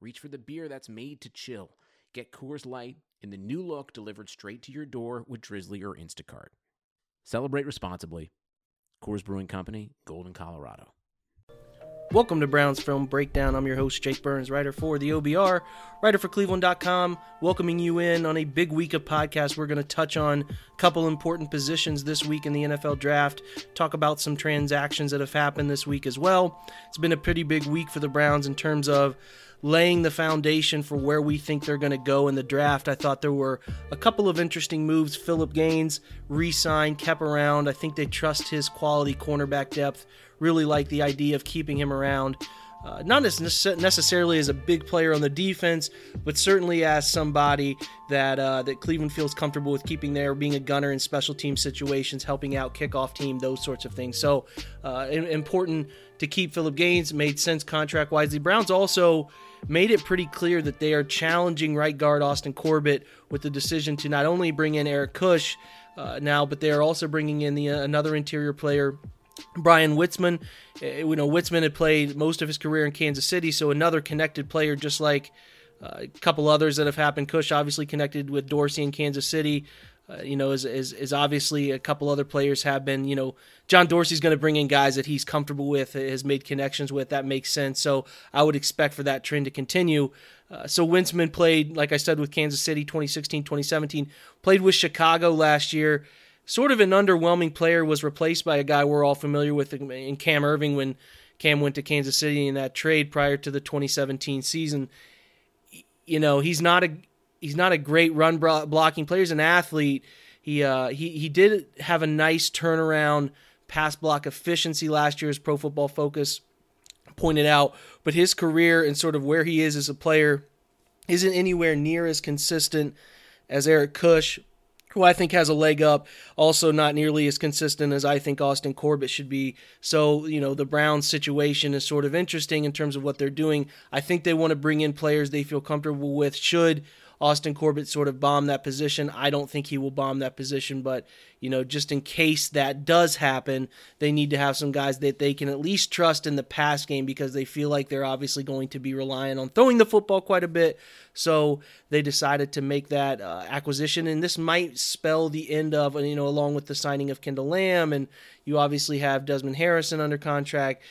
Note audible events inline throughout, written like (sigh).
reach for the beer that's made to chill. Get Coors Light in the new look delivered straight to your door with Drizzly or Instacart. Celebrate responsibly. Coors Brewing Company, Golden, Colorado. Welcome to Browns Film Breakdown. I'm your host, Jake Burns, writer for the OBR, writer for Cleveland.com, welcoming you in on a big week of podcasts. We're going to touch on a couple important positions this week in the NFL draft, talk about some transactions that have happened this week as well. It's been a pretty big week for the Browns in terms of laying the foundation for where we think they're going to go in the draft. I thought there were a couple of interesting moves. Phillip Gaines re signed, kept around. I think they trust his quality cornerback depth really like the idea of keeping him around. Uh, not as necessarily as a big player on the defense, but certainly as somebody that uh, that Cleveland feels comfortable with keeping there, being a gunner in special team situations, helping out kickoff team, those sorts of things. So uh, important to keep Phillip Gaines. Made sense contract wise. The Browns also made it pretty clear that they are challenging right guard Austin Corbett with the decision to not only bring in Eric Kush uh, now, but they are also bringing in the uh, another interior player Bryan Witzmann, eh, you know, Witzmann had played most of his career in Kansas City, so another connected player, just like uh, a couple others that have happened. Kush obviously connected with Dorsey in Kansas City. Uh, you know, is, as, as obviously a couple other players have been. You know, John Dorsey's going to bring in guys that he's comfortable with, has made connections with. That makes sense. So I would expect for that trend to continue. Uh, so Witzmann played, like I said, with Kansas City 2016, 2017, played with Chicago last year sort of an underwhelming player, was replaced by a guy we're all familiar with in Cam Erving when Cam went to Kansas City in that trade prior to the 2017 season. You know, he's not a he's not a great run blocking player. He's an athlete. He uh, he he did have a nice turnaround pass block efficiency last year, as Pro Football Focus pointed out. But his career and sort of where he is as a player isn't anywhere near as consistent as Eric Kush who I think has a leg up, also not nearly as consistent as I think Austin Corbett should be. So, you know, the Browns situation is sort of interesting in terms of what they're doing. I think they want to bring in players they feel comfortable with. Should Austin Corbett sort of bomb that position. I don't think he will bomb that position, but you know, just in case that does happen, they need to have some guys that they can at least trust in the pass game because they feel like they're obviously going to be relying on throwing the football quite a bit. So they decided to make that uh, acquisition, and this might spell the end of you know, along with the signing of Kendall Lamm, and you obviously have Desmond Harrison under contract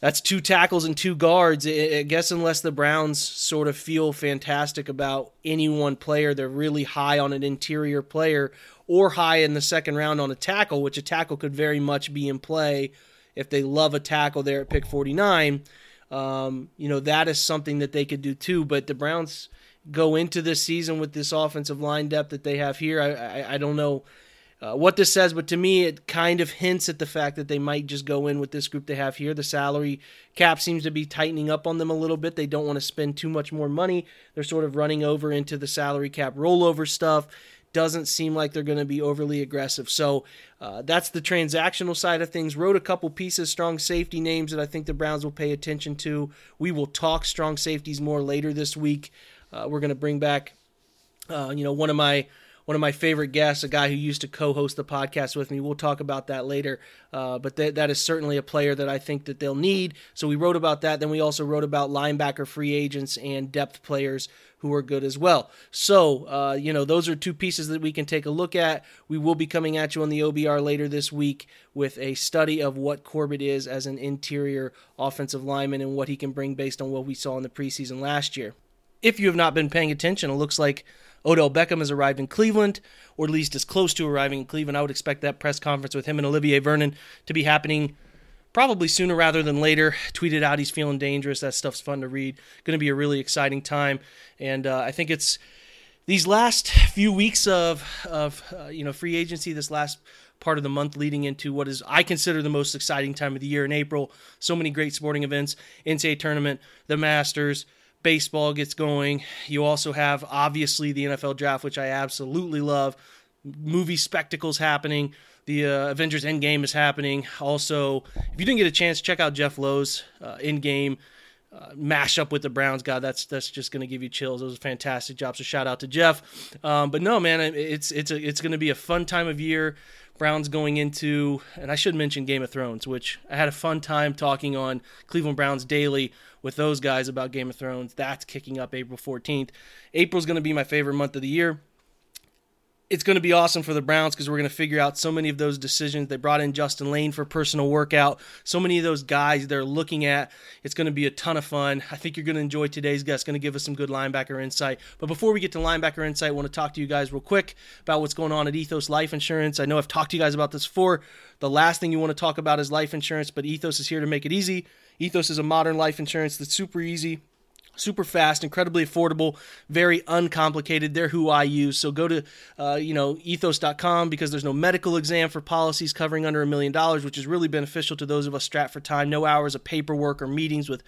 that's two tackles and two guards. I guess unless the Browns sort of feel fantastic about any one player, they're really high on an interior player or high in the second round on a tackle, which a tackle could very much be in play if they love a tackle there at pick 49. Um, you know, that is something that they could do too. But the Browns go into this season with this offensive line depth that they have here. I, I, I don't know uh, what this says, but to me, it kind of hints at the fact that they might just go in with this group they have here. The salary cap seems to be tightening up on them a little bit. They don't want to spend too much more money. They're sort of running over into the salary cap rollover stuff. Doesn't seem like they're going to be overly aggressive. So uh, that's the transactional side of things. Wrote a couple pieces, strong safety names that I think the Browns will pay attention to. We will talk strong safeties more later this week. Uh, we're going to bring back, uh, you know, one of my one of my favorite guests, a guy who used to co-host the podcast with me. We'll talk about that later. Uh, but th- that is certainly a player that I think that they'll need. So we wrote about that. Then we also wrote about linebacker free agents and depth players who are good as well. So, uh, you know, those are two pieces that we can take a look at. We will be coming at you on the OBR later this week with a study of what Corbett is as an interior offensive lineman and what he can bring based on what we saw in the preseason last year. If you have not been paying attention, it looks like Odell Beckham has arrived in Cleveland, or at least is close to arriving in Cleveland. I would expect that press conference with him and Olivier Vernon to be happening probably sooner rather than later. Tweeted out he's feeling dangerous. That stuff's fun to read. Going to be a really exciting time, and uh, I think it's these last few weeks of of uh, you know free agency. This last part of the month leading into what is I consider the most exciting time of the year in April. So many great sporting events, NCAA tournament, the Masters baseball gets going. You also have obviously the NFL draft, which I absolutely love. Movie spectacles happening. The uh, Avengers Endgame is happening. Also, if you didn't get a chance, check out Jeff Lowe's uh, Endgame uh, mashup with the Browns. God, that's that's just going to give you chills. It was a fantastic job. So shout out to Jeff. Um, but no, man, it's it's a, it's going to be a fun time of year. Browns going into, and I should mention Game of Thrones, which I had a fun time talking on Cleveland Browns Daily with those guys about Game of Thrones. That's kicking up April 14th. April's going to be my favorite month of the year it's going to be awesome for the Browns because we're going to figure out so many of those decisions. They brought in Justin Layne for personal workout. So many of those guys they're looking at. It's going to be a ton of fun. I think you're going to enjoy today's guest. Going to give us some good linebacker insight. But before we get to linebacker insight, I want to talk to you guys real quick about what's going on at Ethos Life Insurance. I know I've talked to you guys about this before. The last thing you want to talk about is life insurance, but Ethos is here to make it easy. Ethos is a modern life insurance that's super easy super fast, incredibly affordable, very uncomplicated. They're who I use. So go to uh, you know ethos.com because there's no medical exam for policies covering under a million dollars, which is really beneficial to those of us strapped for time. No hours of paperwork or meetings with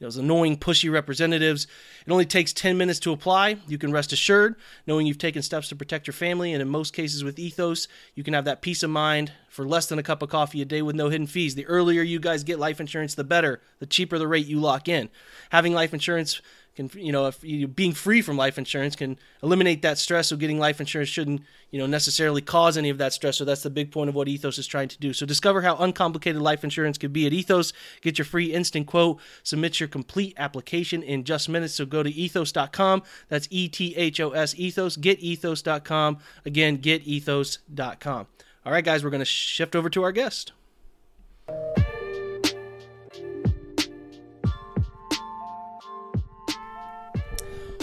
those annoying, pushy representatives. It only takes 10 minutes to apply. You can rest assured knowing you've taken steps to protect your family. And in most cases with Ethos, you can have that peace of mind for less than a cup of coffee a day with no hidden fees. The earlier you guys get life insurance, the better. The cheaper the rate you lock in. Having life insurance can you know if you, being free from life insurance can eliminate that stress so getting life insurance shouldn't you know necessarily cause any of that stress. So that's the big point of what ethos is trying to do. So discover how uncomplicated life insurance could be at ethos. Get your free instant quote. Submit your complete application in just minutes. So go to ethos.com that's e-t-h-o-s. Ethos get ethos.com again get ethos.com all right guys we're going to shift over to our guest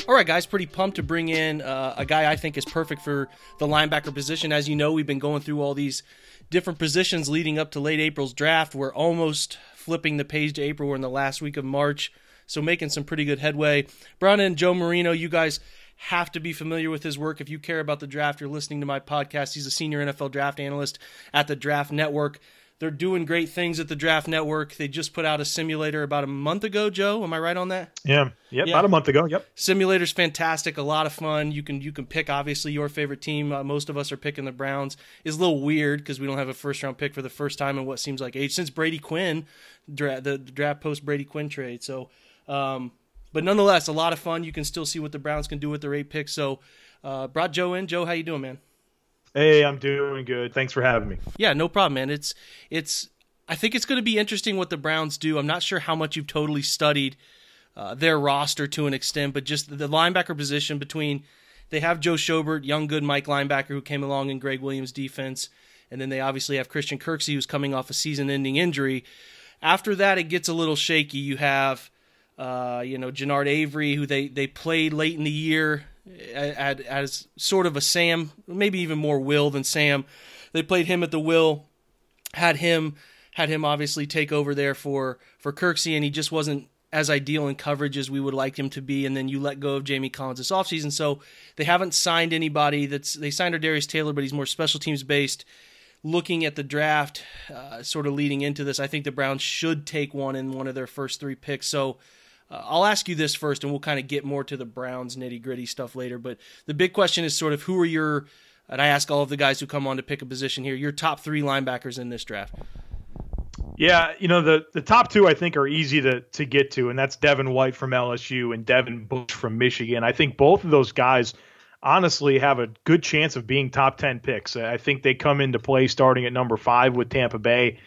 All right, guys, pretty pumped to bring in uh, a guy I think is perfect for the linebacker position. As you know, we've been going through all these different positions leading up to late April's draft. We're almost flipping the page to April. We're in the last week of March, so making some pretty good headway. Brown and Joe Marino, you guys have to be familiar with his work. If you care about the draft, you're listening to my podcast. He's a senior NFL draft analyst at the Draft Network. They're doing great things at the Draft Network. They just put out a simulator about a month ago, Joe. Am I right on that? Yeah. Yep. Yeah. About a month ago. Yep. Simulator's fantastic. A lot of fun. You can you can pick obviously your favorite team. Uh, most of us are picking the Browns. Is a little weird because we don't have a first round pick for the first time in what seems like age since Brady Quinn, dra- the, the draft post Brady Quinn trade. So, um, but nonetheless, a lot of fun. You can still see what the Browns can do with their eight picks. So, uh, brought Joe in. Joe, how you doing, man? Hey, I'm doing good. Thanks for having me. Yeah, no problem, man. It's it's. I think it's going to be interesting what the Browns do. I'm not sure how much you've totally studied uh, their roster to an extent, but just the linebacker position between they have Joe Schobert, young good Mike linebacker who came along in Gregg Williams' defense, and then they obviously have Christian Kirksey who's coming off a season-ending injury. After that, it gets a little shaky. You have, uh, you know, Genard Avery, who they they played late in the year as sort of a Sam, maybe even more Will than Sam. They played him at the Will, had him had him obviously take over there for for Kirksey, and he just wasn't as ideal in coverage as we would like him to be. And then you let go of Jamie Collins this offseason, so they haven't signed anybody. That's they signed Darius Taylor, but he's more special teams based. Looking at the draft, uh, sort of leading into this, I think the Browns should take one in one of their first three picks. So uh, I'll ask you this first, and we'll kind of get more to the Browns nitty gritty stuff later. But the big question is sort of who are your, and I ask all of the guys who come on to pick a position here, your top three linebackers in this draft. Yeah, you know the the top two I think are easy to to get to, and that's Devin White from LSU and Devin Bush from Michigan. I think both of those guys honestly have a good chance of being top ten picks. I think they come into play starting at number five with Tampa Bay.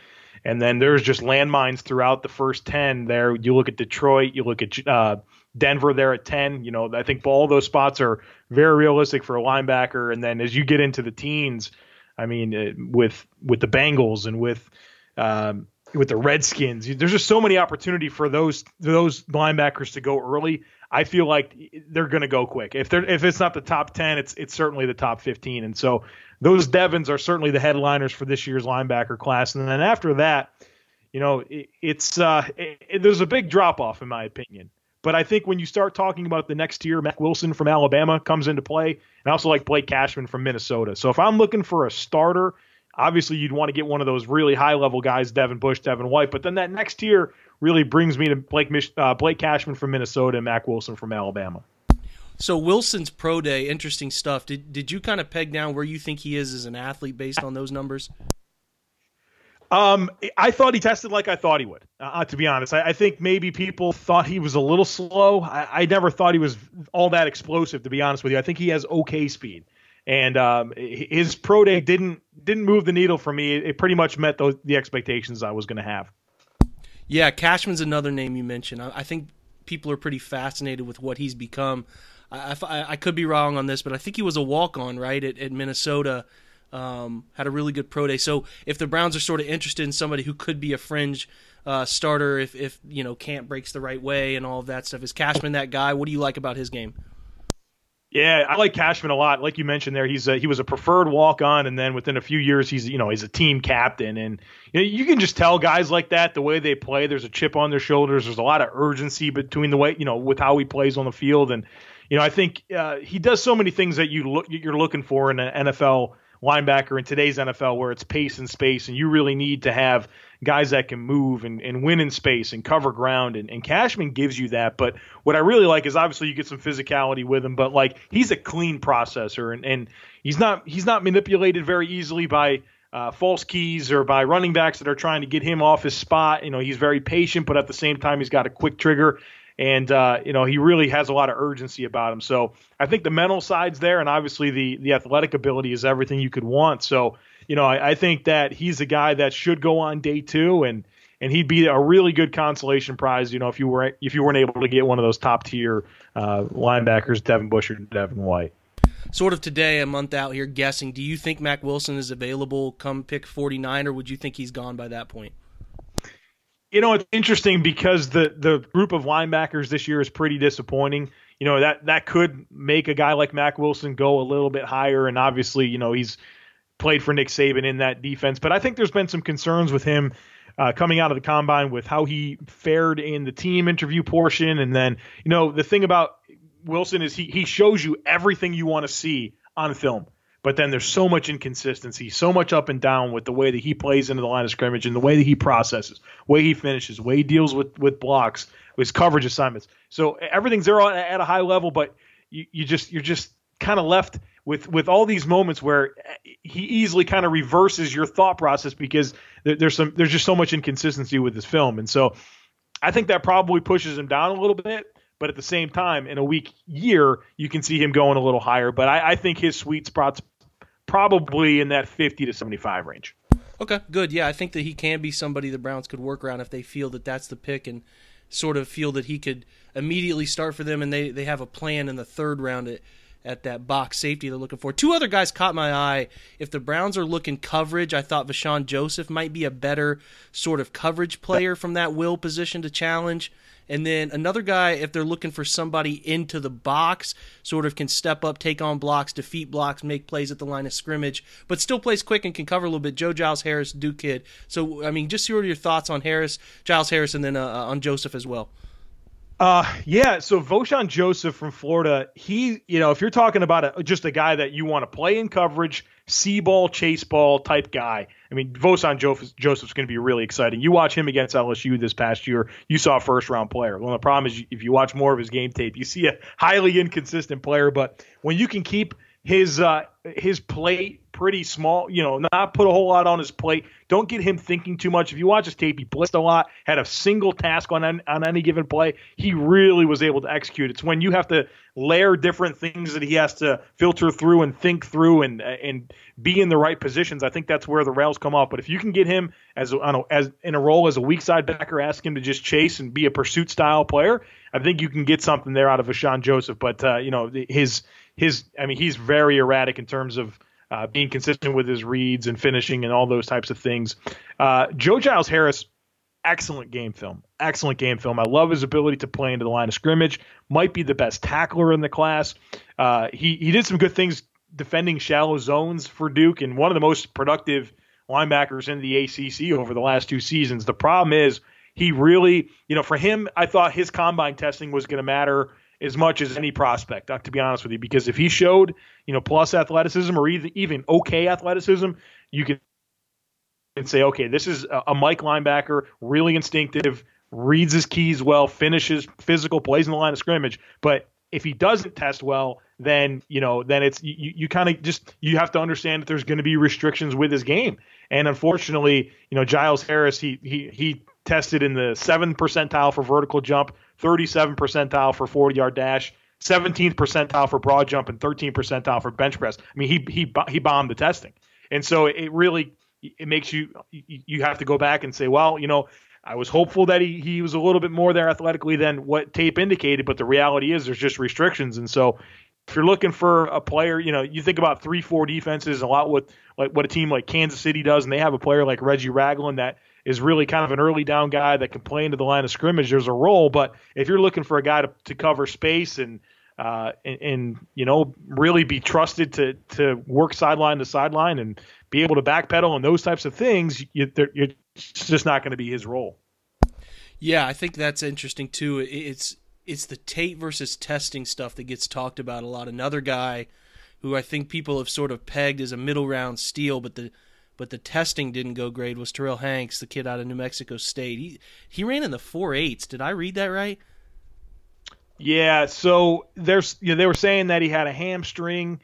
And then there's just landmines throughout the first 10 there. You look at Detroit, you look at uh, Denver there at 10. You know, I think all those spots are very realistic for a linebacker. And then as you get into the teens, I mean, uh, with with the Bengals and with um, with the Redskins, there's just so many opportunity for those those linebackers to go early. I feel like they're going to go quick. If they're if it's not the top 10, it's it's certainly the top 15. And so those Devons are certainly the headliners for this year's linebacker class. And then after that, you know, it, it's uh, it, there's a big drop off in my opinion. But I think when you start talking about the next tier, Mack Wilson from Alabama comes into play, and also like Blake Cashman from Minnesota. So if I'm looking for a starter, obviously you'd want to get one of those really high level guys, Devin Bush, Devin White. But then that next tier really brings me to Blake uh, Blake Cashman from Minnesota and Mack Wilson from Alabama. So Wilson's pro day, interesting stuff. Did did you kind of peg down where you think he is as an athlete based on those numbers? Um, I thought he tested like I thought he would. Uh, uh, to be honest, I, I, think maybe people thought he was a little slow. I, I, never thought he was all that explosive. To be honest with you, I think he has okay speed, and um, his pro day didn't didn't move the needle for me. It, it pretty much met those, the expectations I was going to have. Yeah, Cashman's another name you mentioned. I, I, think people are pretty fascinated with what he's become. I, I, could be wrong on this, but I think he was a walk on right at, at Minnesota um, had a really good pro day. So if the Browns are sort of interested in somebody who could be a fringe uh, starter, if if you know Camp breaks the right way and all of that stuff, is Cashman that guy? What do you like about his game? Yeah, I like Cashman a lot. Like you mentioned there, he's a, he was a preferred walk on, and then within a few years, he's you know he's a team captain, and you, know, you can just tell guys like that the way they play. There's a chip on their shoulders. There's a lot of urgency between the way you know with how he plays on the field, and you know I think uh, he does so many things that you look you're looking for in an NFL linebacker in today's NFL where it's pace and space, and you really need to have guys that can move and, and win in space and cover ground. And, and Cashman gives you that. But what I really like is obviously you get some physicality with him, but like he's a clean processor and, and he's not he's not manipulated very easily by uh, false keys or by running backs that are trying to get him off his spot. You know, he's very patient, but at the same time, he's got a quick trigger and uh, you know he really has a lot of urgency about him. So I think the mental side's there, and obviously the the athletic ability is everything you could want. So you know I, I think that he's a guy that should go on day two, and and he'd be a really good consolation prize. You know if you were if you weren't able to get one of those top tier uh, linebackers, Devin Bush or Devin White. Sort of today, a month out here, guessing. Do you think Mack Wilson is available come pick 49, or would you think he's gone by that point? You know, it's interesting because the the group of linebackers this year is pretty disappointing. You know, that that could make a guy like Mack Wilson go a little bit higher, and obviously, you know, he's played for Nick Saban in that defense. But I think there's been some concerns with him uh, coming out of the combine with how he fared in the team interview portion, and then you know the thing about Wilson is he he shows you everything you want to see on film but then there's so much inconsistency, so much up and down with the way that he plays into the line of scrimmage and the way that he processes, way he finishes, way he deals with with blocks, his coverage assignments. So everything's there at a high level, but you, you just you're just kind of left with with all these moments where he easily kind of reverses your thought process because there, there's some there's just so much inconsistency with his film, and so I think that probably pushes him down a little bit. But at the same time, in a weak year, you can see him going a little higher. But I, I think his sweet spot's probably in that 50 to 75 range. Okay, good. Yeah, I think that he can be somebody the Browns could work around if they feel that that's the pick and sort of feel that he could immediately start for them and they, they have a plan in the third round at, at that box safety they're looking for. Two other guys caught my eye. If the Browns are looking coverage, I thought Vosean Joseph might be a better sort of coverage player from that will position to challenge. And then another guy, if they're looking for somebody into the box, sort of can step up, take on blocks, defeat blocks, make plays at the line of scrimmage, but still plays quick and can cover a little bit. Joe Giles Harris, Duke kid. So, I mean, just sort of your thoughts on Harris, Giles Harris, and then uh on Joseph as well. Uh, yeah. So Vosean Joseph from Florida, he, you know, if you're talking about a, just a guy that you want to play in coverage, see ball, chase ball type guy, I mean, Vosean Joseph, Joseph's going to be really exciting. You watch him against LSU this past year, you saw a first round player. Well, the problem is if you watch more of his game tape, you see a highly inconsistent player. But when you can keep his uh, his plate pretty small. You know, not put a whole lot on his plate. Don't get him thinking too much. If you watch his tape, he blitzed a lot, had a single task on on any given play. He really was able to execute. It's when you have to layer different things that he has to filter through and think through and and be in the right positions. I think that's where the rails come off. But if you can get him as I know, as in a role as a weak side backer, ask him to just chase and be a pursuit style player. I think you can get something there out of Vosean Joseph. But uh, you know his his I mean he's very erratic in terms of uh, being consistent with his reads and finishing and all those types of things. Uh, Joe Giles Harris, excellent game film. Excellent game film. I love his ability to play into the line of scrimmage. Might be the best tackler in the class. Uh, he he did some good things defending shallow zones for Duke and one of the most productive linebackers in the ACC over the last two seasons. The problem is he really, you know, for him, I thought his combine testing was going to matter as much as any prospect, uh, to be honest with you, because if he showed, you know, plus athleticism or even, even okay athleticism, you can and say, okay, this is a, Mike linebacker, really instinctive, reads his keys well, finishes physical, plays in the line of scrimmage. But if he doesn't test well, then you know, then it's you, you kind of just you have to understand that there's going to be restrictions with his game. And unfortunately, you know, Giles Harris, he he he tested in the seventh percentile for vertical jump, 37 percentile for 40 yard dash. 17th percentile for broad jump and 13th percentile for bench press. I mean, he he he bombed the testing, and so it really it makes you you have to go back and say, well, you know, I was hopeful that he he was a little bit more there athletically than what tape indicated, but the reality is there's just restrictions, and so if you're looking for a player, you know, you think about three four defenses a lot with like what a team like Kansas City does, and they have a player like Reggie Ragland that is really kind of an early down guy that can play into the line of scrimmage. There's a role, but if you're looking for a guy to, to cover space and uh, and, and, you know really be trusted to to work sideline to sideline and be able to backpedal and those types of things, you, it's just not going to be his role. Yeah, I think that's interesting too. It's it's the tape versus testing stuff that gets talked about a lot. Another guy who I think people have sort of pegged as a middle round steal, but the but the testing didn't go great was Terrill Hanks, the kid out of New Mexico State. He he ran in the four eights. Did I read that right? Yeah. So there's you know, they were saying that he had a hamstring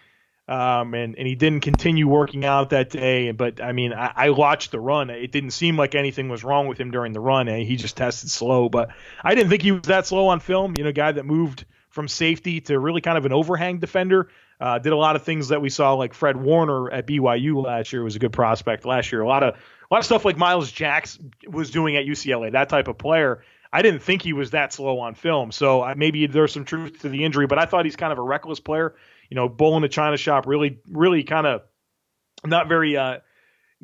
um, and and he didn't continue working out that day. But I mean, I, I, watched the run. It didn't seem like anything was wrong with him during the run. He just tested slow, but I didn't think he was that slow on film. You know, guy that moved from safety to really kind of an overhang defender. Uh, did a lot of things that we saw, like Fred Warner at BYU last year was a good prospect last year. A lot of a lot of stuff like Myles Jacks was doing at UCLA, that type of player. I didn't think he was that slow on film, so maybe there's some truth to the injury, but I thought he's kind of a reckless player you know, bull in the china shop, really, really kind of not very uh,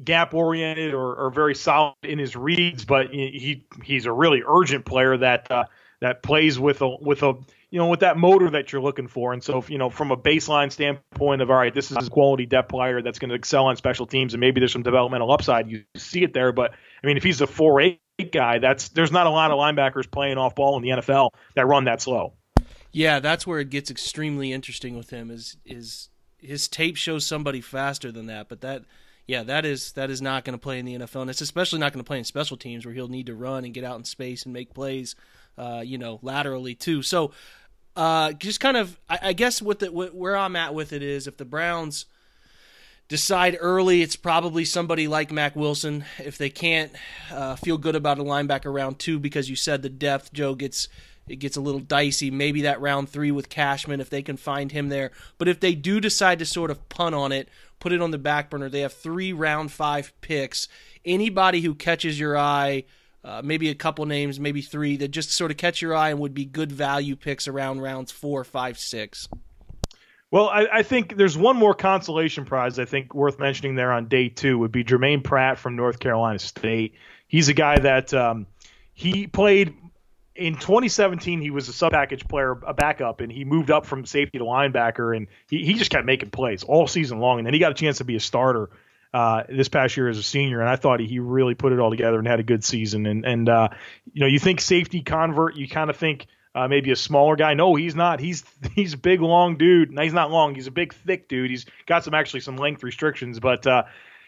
gap oriented or, or, very solid in his reads, but he he's a really urgent player that uh, that plays with a with a you know with that motor that you're looking for. And so, if, you know, from a baseline standpoint of all right, this is a quality depth player that's going to excel on special teams, and maybe there's some developmental upside. You see it there, but I mean, if he's a four eight guy, that's there's not a lot of linebackers playing off ball in the NFL that run that slow. Yeah, that's where it gets extremely interesting with him. Is is his tape shows somebody faster than that, but that yeah, that is that is not going to play in the NFL, and it's especially not going to play in special teams where he'll need to run and get out in space and make plays, uh, you know, laterally too. So, uh, just kind of, I, I guess what the what, where I'm at with it is if the Browns decide early, it's probably somebody like Mack Wilson. If they can't uh, feel good about a linebacker round two because you said the depth, Joe gets it gets a little dicey. Maybe that round three with Cashman if they can find him there. But if they do decide to sort of punt on it, put it on the back burner, they have three round five picks. Anybody who catches your eye, uh, maybe a couple names, maybe three that just sort of catch your eye and would be good value picks around rounds four, five, six. Well, I, I, think there's one more consolation prize I think worth mentioning there on day two would be Germaine Pratt from North Carolina State. He's a guy that um, he played in 2017, he was a sub package player, a backup, and he moved up from safety to linebacker, and he, he just kept making plays all season long. And then he got a chance to be a starter uh, this past year as a senior, and I thought he, really put it all together and had a good season. And and uh, you know, you think safety convert, you kind of think uh, maybe a smaller guy. No, he's not. He's (laughs) he's a big, long dude. No, he's not long. He's a big, thick dude. He's got some actually some length restrictions, but uh,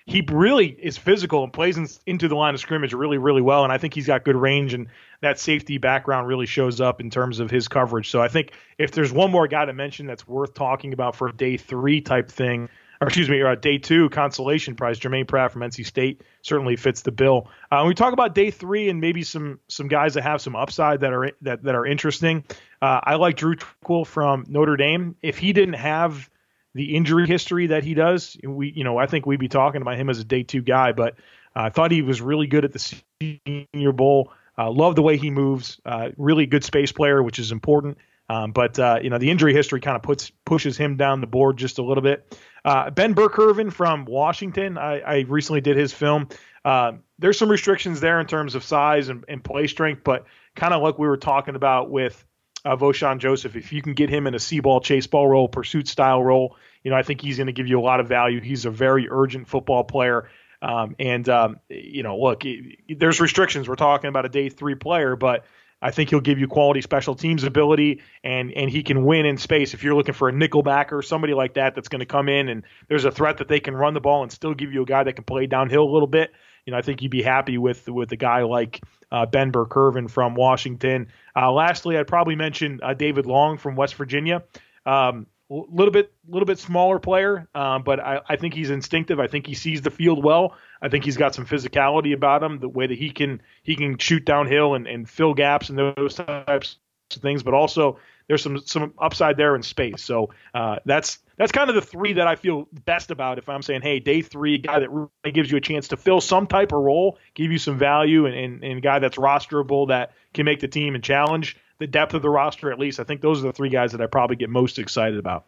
he really is physical and plays in, into the line of scrimmage really, really well. And I think he's got good range, and that safety background really shows up in terms of his coverage. So I think if there's one more guy to mention that's worth talking about for a day three type thing, or excuse me, or day two consolation prize, Germaine Pratt from NC State certainly fits the bill. Uh, we talk about day three and maybe some some guys that have some upside that are that that are interesting, uh, I like Drew Tranquill from Notre Dame. If he didn't have the injury history that he does, we you know I think we'd be talking about him as a day two guy. But uh, I thought he was really good at the Senior Bowl. Uh, love the way he moves. Uh, really good space player, which is important. Um, but uh, you know the injury history kind of puts pushes him down the board just a little bit. Uh, ben Burr-Kirven from Washington. I, I, recently did his film. Uh, there's some restrictions there in terms of size and, and play strength, but kind of like we were talking about with uh, Vosean Joseph. If you can get him in a see ball, chase ball role, pursuit style role, you know, I think he's going to give you a lot of value. He's a very urgent football player. Um, and, um, you know, look, it, there's restrictions. We're talking about a day three player, but I think he'll give you quality special teams ability and, and he can win in space. If you're looking for a nickel backer or somebody like that that's going to come in and there's a threat that they can run the ball and still give you a guy that can play downhill a little bit, you know, I think you'd be happy with with a guy like uh, Ben Burr-Kirven from Washington. Uh, lastly, I'd probably mention uh, David Long from West Virginia. Um, a little bit, little bit smaller player, um, but I, I, think he's instinctive. I think he sees the field well. I think he's got some physicality about him, the way that he can he can shoot downhill and, and fill gaps and those types of things. But also, there's some some upside there in space. So uh, that's that's kind of the three that I feel best about. If I'm saying, hey, day three, guy that really gives you a chance to fill some type of role, give you some value, and and, and guy that's rosterable that can make the team and challenge the depth of the roster at least. I think those are the three guys that I probably get most excited about.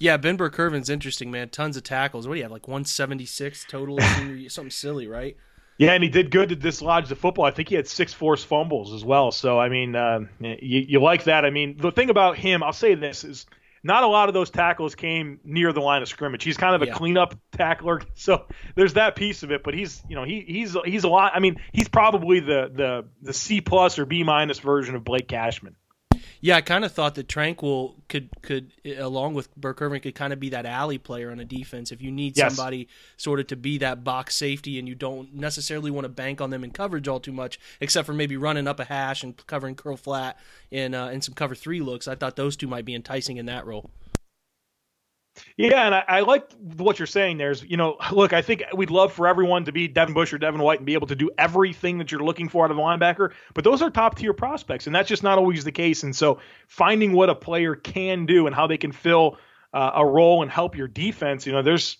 Yeah, Ben Burr-Kirven's interesting, man. Tons of tackles. What do you have, like 176 total? (laughs) something silly, right? Yeah, and he did good to dislodge the football. I think he had six forced fumbles as well. So I mean, uh, you, you like that. I mean, the thing about him, I'll say this is not a lot of those tackles came near the line of scrimmage. He's kind of a yeah. cleanup tackler, (laughs) so there's that piece of it. But he's, you know, he he's he's a lot. I mean, he's probably the the the C plus or B minus version of Blake Cashman. Yeah, I kind of thought that Tranquill could could along with Burr-Kirven could kind of be that alley player on a defense. If you need yes. somebody sort of to be that box safety and you don't necessarily want to bank on them in coverage all too much, except for maybe running up a hash and covering curl flat in uh, in some cover three looks, I thought those two might be enticing in that role. Yeah, and I, I, like what you're saying. There's, you know, look, I think we'd love for everyone to be Devin Bush or Devin White and be able to do everything that you're looking for out of a linebacker, but those are top tier prospects, and that's just not always the case. And so, finding what a player can do and how they can fill uh, a role and help your defense, you know, there's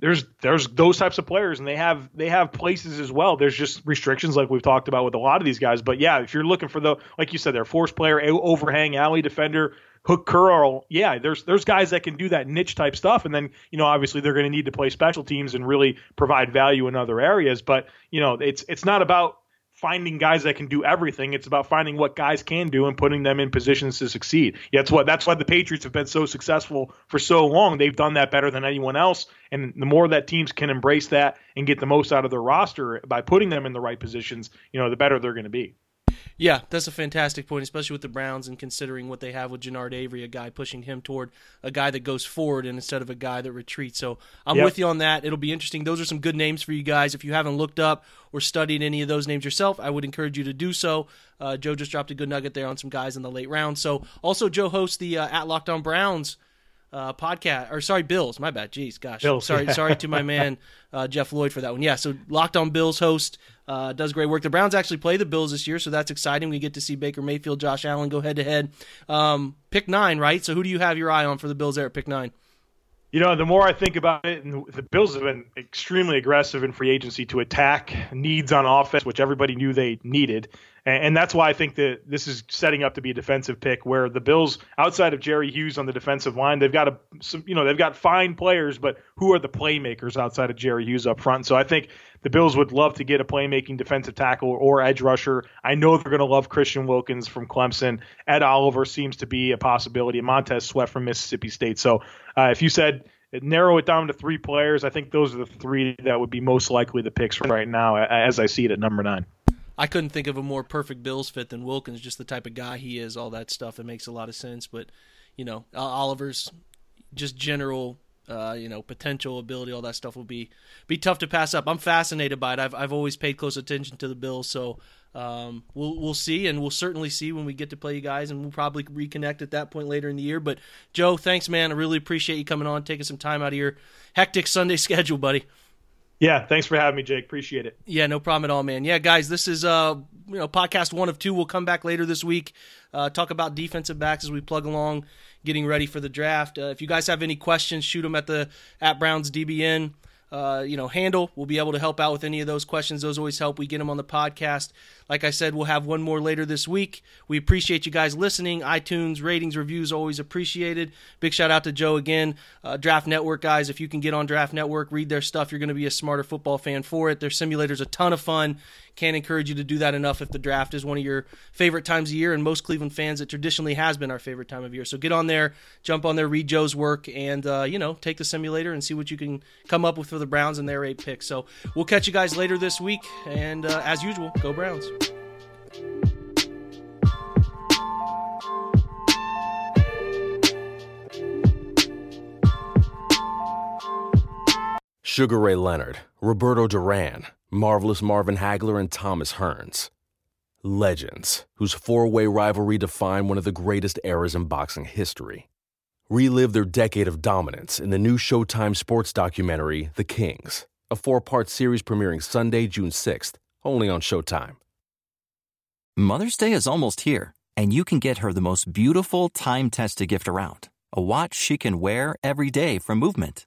there's there's those types of players and they have they have places as well there's just restrictions like we've talked about with a lot of these guys but yeah if you're looking for the like you said they're force player overhang alley defender hook curl, yeah, there's there's guys that can do that niche type stuff, and then you know obviously they're going to need to play special teams and really provide value in other areas. But you know it's it's not about finding guys that can do everything. It's about finding what guys can do and putting them in positions to succeed. Yeah, that's what that's why the Patriots have been so successful for so long. They've done that better than anyone else. And the more that teams can embrace that and get the most out of their roster by putting them in the right positions, you know, the better they're going to be. Yeah, that's a fantastic point, especially with the Browns and considering what they have with Genard Avery, a guy pushing him toward a guy that goes forward and instead of a guy that retreats. So I'm yep. with you on that. It'll be interesting. Those are some good names for you guys. If you haven't looked up or studied any of those names yourself, I would encourage you to do so. Uh, Joe just dropped a good nugget there on some guys in the late round. So also, Joe hosts the uh, at Locked On Browns uh, podcast or sorry Bills. My bad. Jeez gosh. Bills, sorry yeah. sorry to my (laughs) man uh, Jeff Lloyd for that one. Yeah so Locked On Bills host uh, does great work. The Browns actually play the Bills this year so that's exciting. We get to see Baker Mayfield Josh Allen go head to head pick nine right? So who do you have your eye on for the Bills there at pick nine you know, the more I think about it, and the Bills have been extremely aggressive in free agency to attack needs on offense, which everybody knew they needed. And, that's why I think that this is setting up to be a defensive pick where the Bills, outside of Jerry Hughes on the defensive line, they've got a, some, you know, they've got fine players, but who are the playmakers outside of Jerry Hughes up front? So I think the Bills would love to get a playmaking defensive tackle or edge rusher. I know they're going to love Christian Wilkins from Clemson. Ed Oliver seems to be a possibility. Montez Sweat from Mississippi State. So uh, if you said narrow it down to three players, I think those are the three that would be most likely the picks right now, as I see it at number nine. I couldn't think of a more perfect Bills fit than Wilkins, just the type of guy he is, all that stuff. It makes a lot of sense. But, you know, Oliver's just general, uh, you know, potential ability, all that stuff will be be tough to pass up. I'm fascinated by it. I've I've always paid close attention to the Bills, so um, we'll we'll see, and we'll certainly see when we get to play you guys, and we'll probably reconnect at that point later in the year. But Joe, thanks, man. I really appreciate you coming on, taking some time out of your hectic Sunday (laughs) schedule, buddy. Yeah, thanks for having me, Jake. Appreciate it. Yeah, no problem at all, man. Yeah, guys, this is uh you know podcast one of two. We'll come back later this week, uh, talk about defensive backs as we plug along, getting ready for the draft. Uh, if you guys have any questions, shoot them at the at Browns DBN. Uh, you know, handle. We'll be able to help out with any of those questions. Those always help. We get them on the podcast. Like I said, we'll have one more later this week. We appreciate you guys listening. iTunes ratings, reviews, always appreciated. Big shout out to Joe again. Uh, Draft Network guys, if you can get on Draft Network, read their stuff, you're going to be a smarter football fan for it. Their simulator's a ton of fun. Can't encourage you to do that enough if the draft is one of your favorite times of year, and most Cleveland fans, it traditionally has been our favorite time of year. So get on there, jump on there, read Joe's work, and uh, you know take the simulator and see what you can come up with for the Browns and their eight picks. So we'll catch you guys later this week, and uh, as usual, go Browns. Sugar Ray Leonard, Roberto Duran, Marvelous Marvin Hagler, and Thomas Hearns Legends, whose four way rivalry defined one of the greatest eras in boxing history. Relive their decade of dominance in the new Showtime sports documentary, The Kings, a four part series premiering Sunday, June 6th, only on Showtime. Mother's Day is almost here, and you can get her the most beautiful time tested gift around a watch she can wear every day from Movement.